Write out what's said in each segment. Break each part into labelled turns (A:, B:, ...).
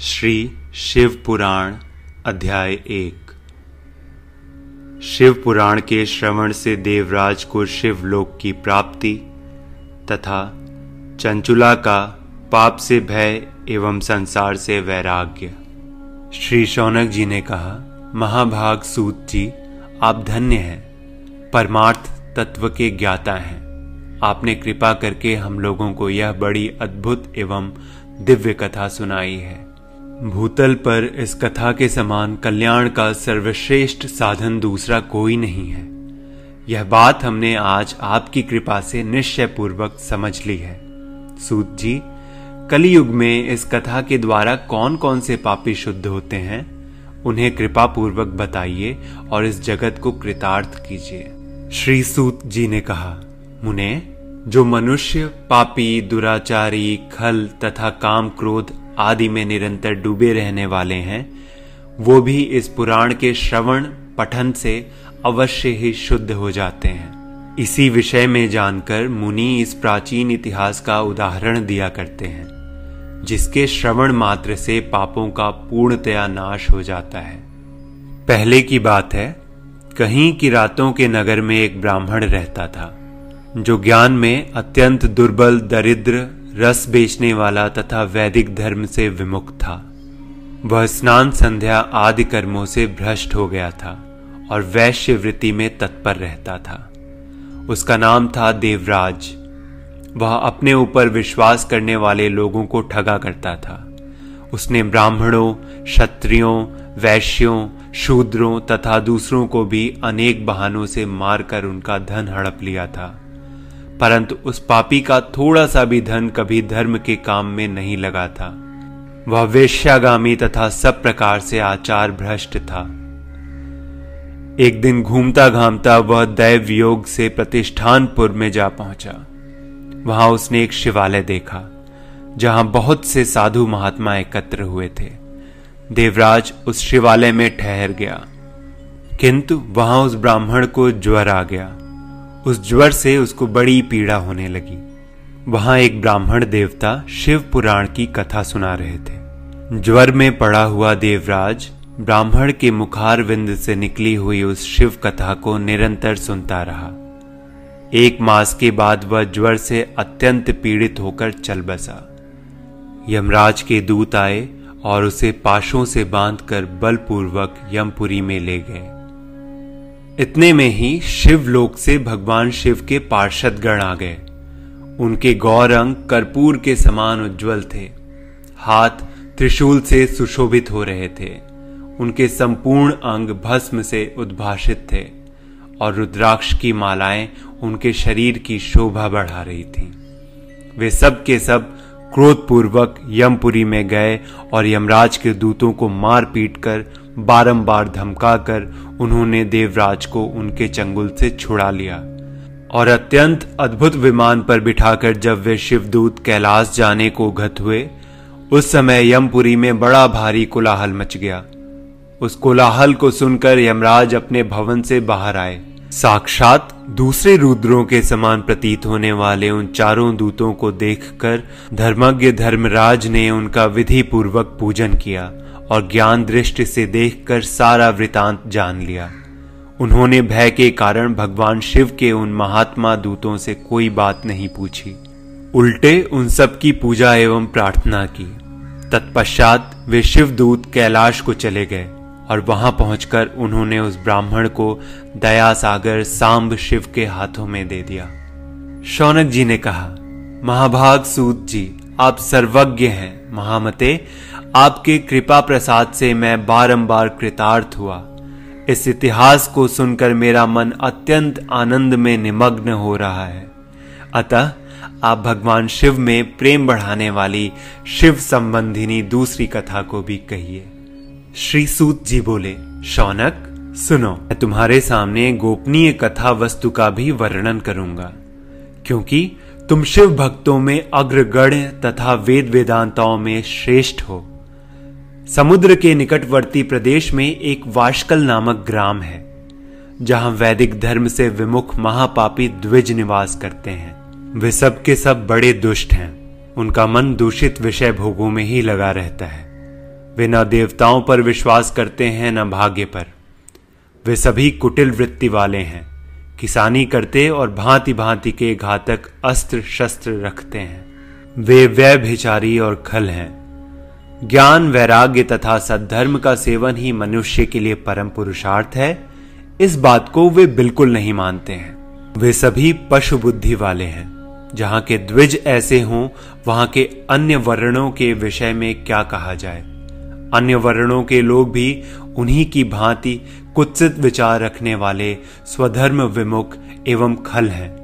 A: श्री शिव पुराण अध्याय एक। शिव पुराण के श्रवण से देवराज को शिवलोक की प्राप्ति तथा चंचुला का पाप से भय एवं संसार से वैराग्य। श्री शौनक जी ने कहा, महाभाग सूत जी, आप धन्य हैं। परमार्थ तत्व के ज्ञाता हैं। आपने कृपा करके हम लोगों को यह बड़ी अद्भुत एवं दिव्य कथा सुनाई है। भूतल पर इस कथा के समान कल्याण का सर्वश्रेष्ठ साधन दूसरा कोई नहीं है। यह बात हमने आज आपकी कृपा से निश्चय पूर्वक समझ ली है। सूत जी, कलयुग में इस कथा के द्वारा कौन कौन से पापी शुद्ध होते हैं, उन्हें कृपा पूर्वक बताइए और इस जगत को कृतार्थ कीजिए। श्री सूत जी ने कहा, मुने, जो मनुष्य, पापी, दुराचारी, खल तथा काम क्रोध आदि में निरंतर डूबे रहने वाले हैं, वो भी इस पुराण के श्रवण, पठन से अवश्य ही शुद्ध हो जाते हैं। इसी विषय में जानकर मुनि इस प्राचीन इतिहास का उदाहरण दिया करते हैं, जिसके श्रवण मात्र से पापों का पूर्णतया नाश हो जाता है। पहले की बात है, कहीं की रातों के नगर में एक ब्राह्मण रहता था, जो ज्ञान में अत्यंत दुर्बल, दरिद्र रस बेचने वाला तथा वैदिक धर्म से विमुक्त था। वह स्नान संध्या आदि कर्मों से भ्रष्ट हो गया था और वैश्य वृत्ति में तत्पर रहता था। उसका नाम था देवराज। वह अपने ऊपर विश्वास करने वाले लोगों को ठगा करता था। उसने ब्राह्मणों, क्षत्रियों, वैश्यों, शूद्रों तथा दूसरों को भी अनेक बहानों से मारकर उनका धन हड़प लिया था। परंतु उस पापी का थोड़ा सा भी धन कभी धर्म के काम में नहीं लगा था। वह वेश्यागामी तथा सब प्रकार से आचार भ्रष्ट था। एक दिन घूमता घामता वह दैव योग से प्रतिष्ठानपुर में जा पहुँचा। वहाँ उसने एक शिवालय देखा, जहाँ बहुत से साधु महात्मा एकत्र हुए थे। देवराज उस शिवालय में ठहर गया, किंतु वहाँ उस ब्राह्मण को ज्वर आ गया। उस ज्वर से उसको बड़ी पीड़ा होने लगी। वहाँ एक ब्राह्मण देवता शिव पुराण की कथा सुना रहे थे। ज्वर में पड़ा हुआ देवराज ब्राह्मण के मुखार विंद से निकली हुई उस शिव कथा को निरंतर सुनता रहा। एक मास के बाद वह ज्वर से अत्यंत पीड़ित होकर चल बसा। यमराज के दूत आए और उसे पाशों से बांधकर बलपूर्वक यमपुरी में ले गए। इतने में ही शिवलोक से भगवान शिव के पार्षद गण आ गए। उनके गौर अंग कर्पूर के समान उज्जवल थे। हाथ त्रिशूल से सुशोभित हो रहे थे। उनके संपूर्ण अंग भस्म से उद्भाषित थे और रुद्राक्ष की मालाएँ उनके शरीर की शोभा बढ़ा रही थीं। वे सब के सब क्रोधपूर्वक यमपुरी में गए और यमराज के दूतों को मार पीट कर बारंबार धमकाकर उन्होंने देवराज को उनके चंगुल से छुड़ा लिया। और अत्यंत अद्भुत विमान पर बिठाकर जब वे शिवदूत कैलाश जाने को घत हुए, उस समय यमपुरी में बड़ा भारी कोलाहल मच गया। उस कोलाहल को सुनकर यमराज अपने भवन से बाहर आए। साक्षात दूसरे रुद्रों के समान प्रतीत होने वाले उन चारों दूतों को देखकर धर्मज्ञ धर्मराज ने उनका विधि पूर्वक पूजन किया और ज्ञान दृष्टि से देखकर सारा वृतांत जान लिया। उन्होंने भय के कारण भगवान शिव के उन महात्मा दूतों से कोई बात नहीं पूछी। उल्टे उन सब की पूजा एवं प्रार्थना की। तत्पश्चात वे शिव दूत कैलाश को चले गए। और वहाँ पहुंचकर उन्होंने उस ब्राह्मण को दया सागर सांब शिव के हाथों में दे दिया। शौनक जी ने कहा, महाभाग सूत जी, आप सर्वज्ञ हैं, महामते, आपके कृपा प्रसाद से मैं बारंबार कृतार्थ हुआ। इस इतिहास को सुनकर मेरा मन अत्यंत आनंद में निमग्न हो रहा है। अतः आप भगवान शिव में प्रेम बढ़ाने वाली शिव संबंधिनी दूसरी कथा को भी कहिए। श्री सूत जी बोले, शौनक, सुनो, मैं तुम्हारे सामने गोपनीय कथा वस्तु का भी वर्णन करूँगा, क्योंकि तुम शिव भक्तों में अग्रगण्य तथा वेद वेदांताओं में श्रेष्ठ हो। समुद्र के निकटवर्ती प्रदेश में एक वाशकल नामक ग्राम है, जहाँ वैदिक धर्म से विमुख महापापी द्विज निवास करते हैं। वे सब के सब बड़े दुष्ट हैं। उनका मन दूषित विषय भोगों में ही लगा रहता है। वे न देवताओं पर विश्वास करते हैं, न भाग्य पर। वे सभी कुटिल वृत्ति वाले हैं। किसानी करते और भांति भांति के घातक अस्त्र शस्त्र रखते हैं। वे व्यभिचारी और खल हैं। ज्ञान, वैराग्य तथा सद्धर्म का सेवन ही मनुष्य के लिए परम पुरुषार्थ है। इस बात को वे बिल्कुल नहीं मानते हैं। वे सभी पशु बुद्धि वाले हैं। जहाँ के द्विज ऐसे हों, वहाँ के अन्य वर्णों के विषय में क्या कहा जाए? अन्य वर्णों के लोग भी उन्हीं की भांति कुत्सित विचार रखने वाले स्वधर्म विमुख एवं खल हैं।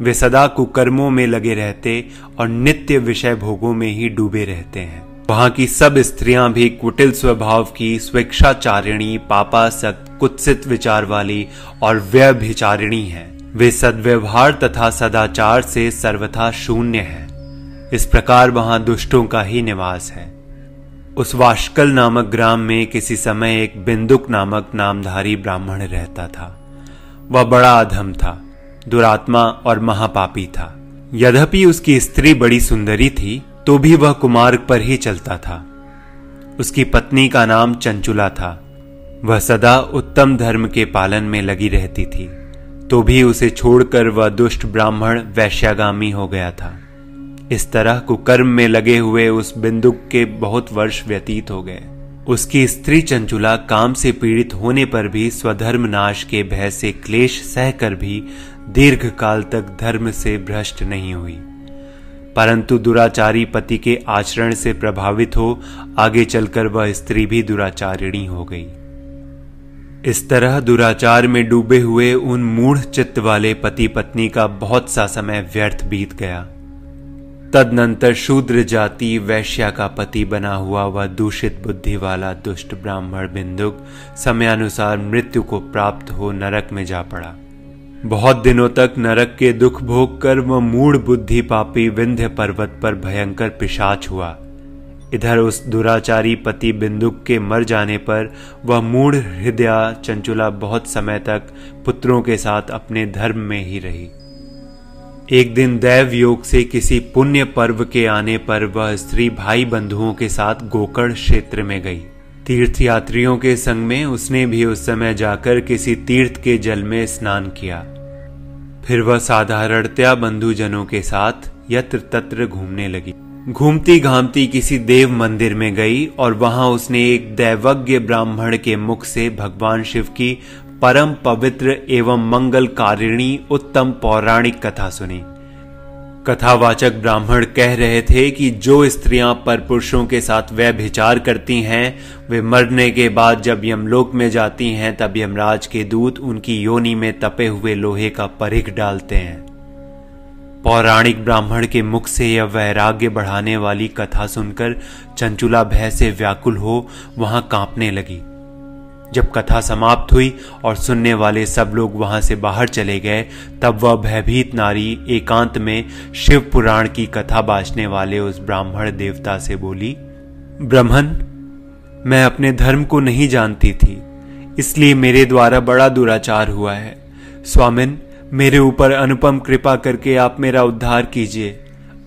A: वे सदा कुकर्मों में लगे रहते और नित्य विषय भोगों में ही डूबे रहते हैं। वहाँ की सब स्त्रियाँ भी कुटिल स्वभाव की स्वेच्छाचारिणी, पापासक्त, कुत्सित विचार वाली और व्यभिचारिणी हैं। वे सद्व्यवहार तथा सदाचार से सर्वथा शून्य है। इस प्रकार वहाँ दुष्टों का ही निवास है। उस वाशकल नामक ग्राम में किसी समय एक बिंदुक नामक नामधारी ब्राह्मण रहता था। वह बड़ा अधम था, दुरात्मा और महापापी था। यद्यपि उसकी स्त्री बड़ी सुंदरी थी तो भी वह कुमार्ग पर ही चलता था। उसकी पत्नी का नाम चंचुला था। वह सदा उत्तम धर्म के पालन में लगी रहती थी तो भी उसे छोड़कर वह दुष्ट ब्राह्मण वैश्यागामी हो गया था। इस तरह कुकर्म में लगे हुए उस बिंदुक के बहुत वर्ष व्यतीत हो गए। उसकी स्त्री चंचुला काम से पीड़ित होने पर भी स्वधर्म नाश के भय से क्लेश सहकर भी दीर्घ काल तक धर्म से भ्रष्ट नहीं हुई। परंतु दुराचारी पति के आचरण से प्रभावित हो, आगे चलकर वह स्त्री भी दुराचारिणी हो गई। इस तरह दुराचार में डूबे हुए उन मूढ़ चित्त वाले पति पत्नी का बहुत सा समय व्यर्थ बीत गया। तदनंतर शूद्र जाति वैश्या का पति बना हुआ वह दूषित बुद्धि वाला दुष्ट ब्राह्मण बिंदुक समयानुसार मृत्यु को प्राप्त हो नरक में जा पड़ा। बहुत दिनों तक नरक के दुख भोग कर वह मूढ़ बुद्धि पापी विंध्य पर्वत पर भयंकर पिशाच हुआ। इधर उस दुराचारी पति बिंदुक के मर जाने पर वह मूढ़ हृदय चंचुला बहुत समय तक पुत्रों के साथ अपने धर्म में ही रही। एक दिन दैव योग से किसी पुण्य पर्व के आने पर वह स्त्री भाई बंधुओं के साथ गोकर्ण क्षेत्र में गई। तीर्थयात्रियों के संग में उसने भी उस समय जाकर किसी तीर्थ के जल में स्नान किया। फिर वह साधारणतया बंधुजनों के साथ यत्र तत्र घूमने लगी। घूमती घामती किसी देव मंदिर में गई और वहाँ उसने एक दैवज्ञ ब्राह्मण के मुख से भगवान शिव की परम पवित्र एवं मंगल कारिणी उत्तम पौराणिक कथा सुनी। कथावाचक ब्राह्मण कह रहे थे कि जो स्त्रियाँ पर पुरुषों के साथ व्यभिचार करती हैं, वे मरने के बाद जब यमलोक में जाती हैं, तब यमराज के दूत उनकी योनि में तपे हुए लोहे का परिख डालते हैं। पौराणिक ब्राह्मण के मुख से यह वैराग्य बढ़ाने वाली कथा सुनकर चंचुला भय से व्याकुल हो वहाँ कांपने लगी। जब कथा समाप्त हुई और सुनने वाले सब लोग वहाँ से बाहर चले गए, तब वह भयभीत नारी एकांत में शिव पुराण की कथा बांचने वाले उस ब्राह्मण देवता से बोली ब्रह्मन मैं अपने धर्म को नहीं जानती थी, इसलिए मेरे द्वारा बड़ा दुराचार हुआ है। स्वामिन, मेरे ऊपर अनुपम कृपा करके आप मेरा उद्धार कीजिए।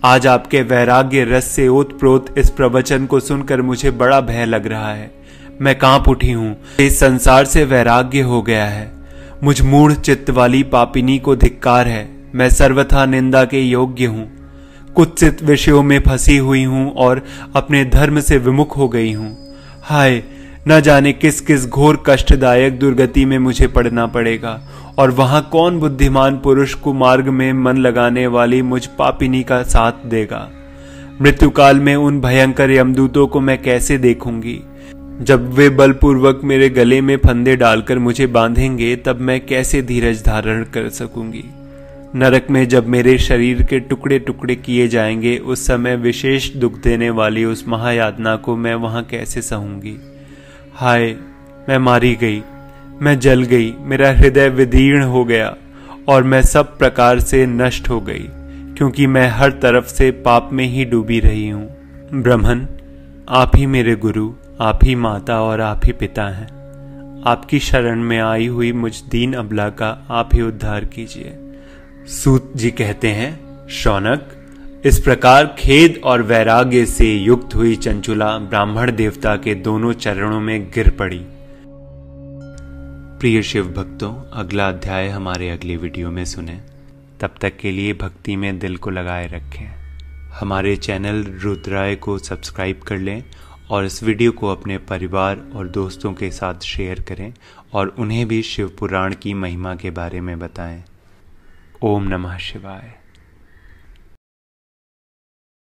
A: आज आपके वैराग्य रस से ओतप्रोत इस प्रवचन को सुनकर मुझे बड़ा भय लग रहा है। मैं काँप उठी हूँ। इस संसार से वैराग्य हो गया है। मुझ मूढ़ चित्त वाली पापिनी को धिक्कार है। मैं सर्वथा निंदा के योग्य हूँ। कुत्सित विषयों में फंसी हुई हूँ और अपने धर्म से विमुख हो गई हूँ। हाय, न जाने किस किस घोर कष्टदायक दुर्गति में मुझे पड़ना पड़ेगा। और वहाँ कौन बुद्धिमान पुरुष को मार्ग में मन लगाने वाली मुझ पापिनी का साथ देगा। मृत्यु काल में उन भयंकर यमदूतों को मैं कैसे देखूँगी? जब वे बलपूर्वक मेरे गले में फंदे डालकर मुझे बांधेंगे, तब मैं कैसे धीरज धारण कर सकूँगी? नरक में जब मेरे शरीर के टुकड़े टुकड़े किए जाएँगे, उस समय विशेष दुख देने वाली उस महायातना को मैं वहाँ कैसे सहूँगी? हाय, मैं मारी गई, मैं जल गई, मेरा हृदय विदीर्ण हो गया, और मैं सब प्रकार से नष्ट हो गई, क्योंकि मैं हर तरफ़ से पाप में ही डूबी रही हूँ। ब्रह्मन, आप ही मेरे गुरु। आप ही माता और आप ही पिता हैं। आपकी शरण में आई हुई मुझ दीन अबला का आप ही उद्धार कीजिए। सूत जी कहते हैं, शौनक, इस प्रकार खेद और वैराग्य से युक्त हुई चंचुला ब्राह्मण देवता के दोनों चरणों में गिर पड़ी। प्रिय शिव भक्तों, अगला अध्याय हमारे अगले वीडियो में सुने। तब तक के लिए भक्ति में दिल को लगाए रखें। हमारे चैनल रुद्राय को सब्सक्राइब कर लें और इस वीडियो को अपने परिवार और दोस्तों के साथ शेयर करें और उन्हें भी शिव पुराण की महिमा के बारे में बताएँ। ओम नमः शिवाय।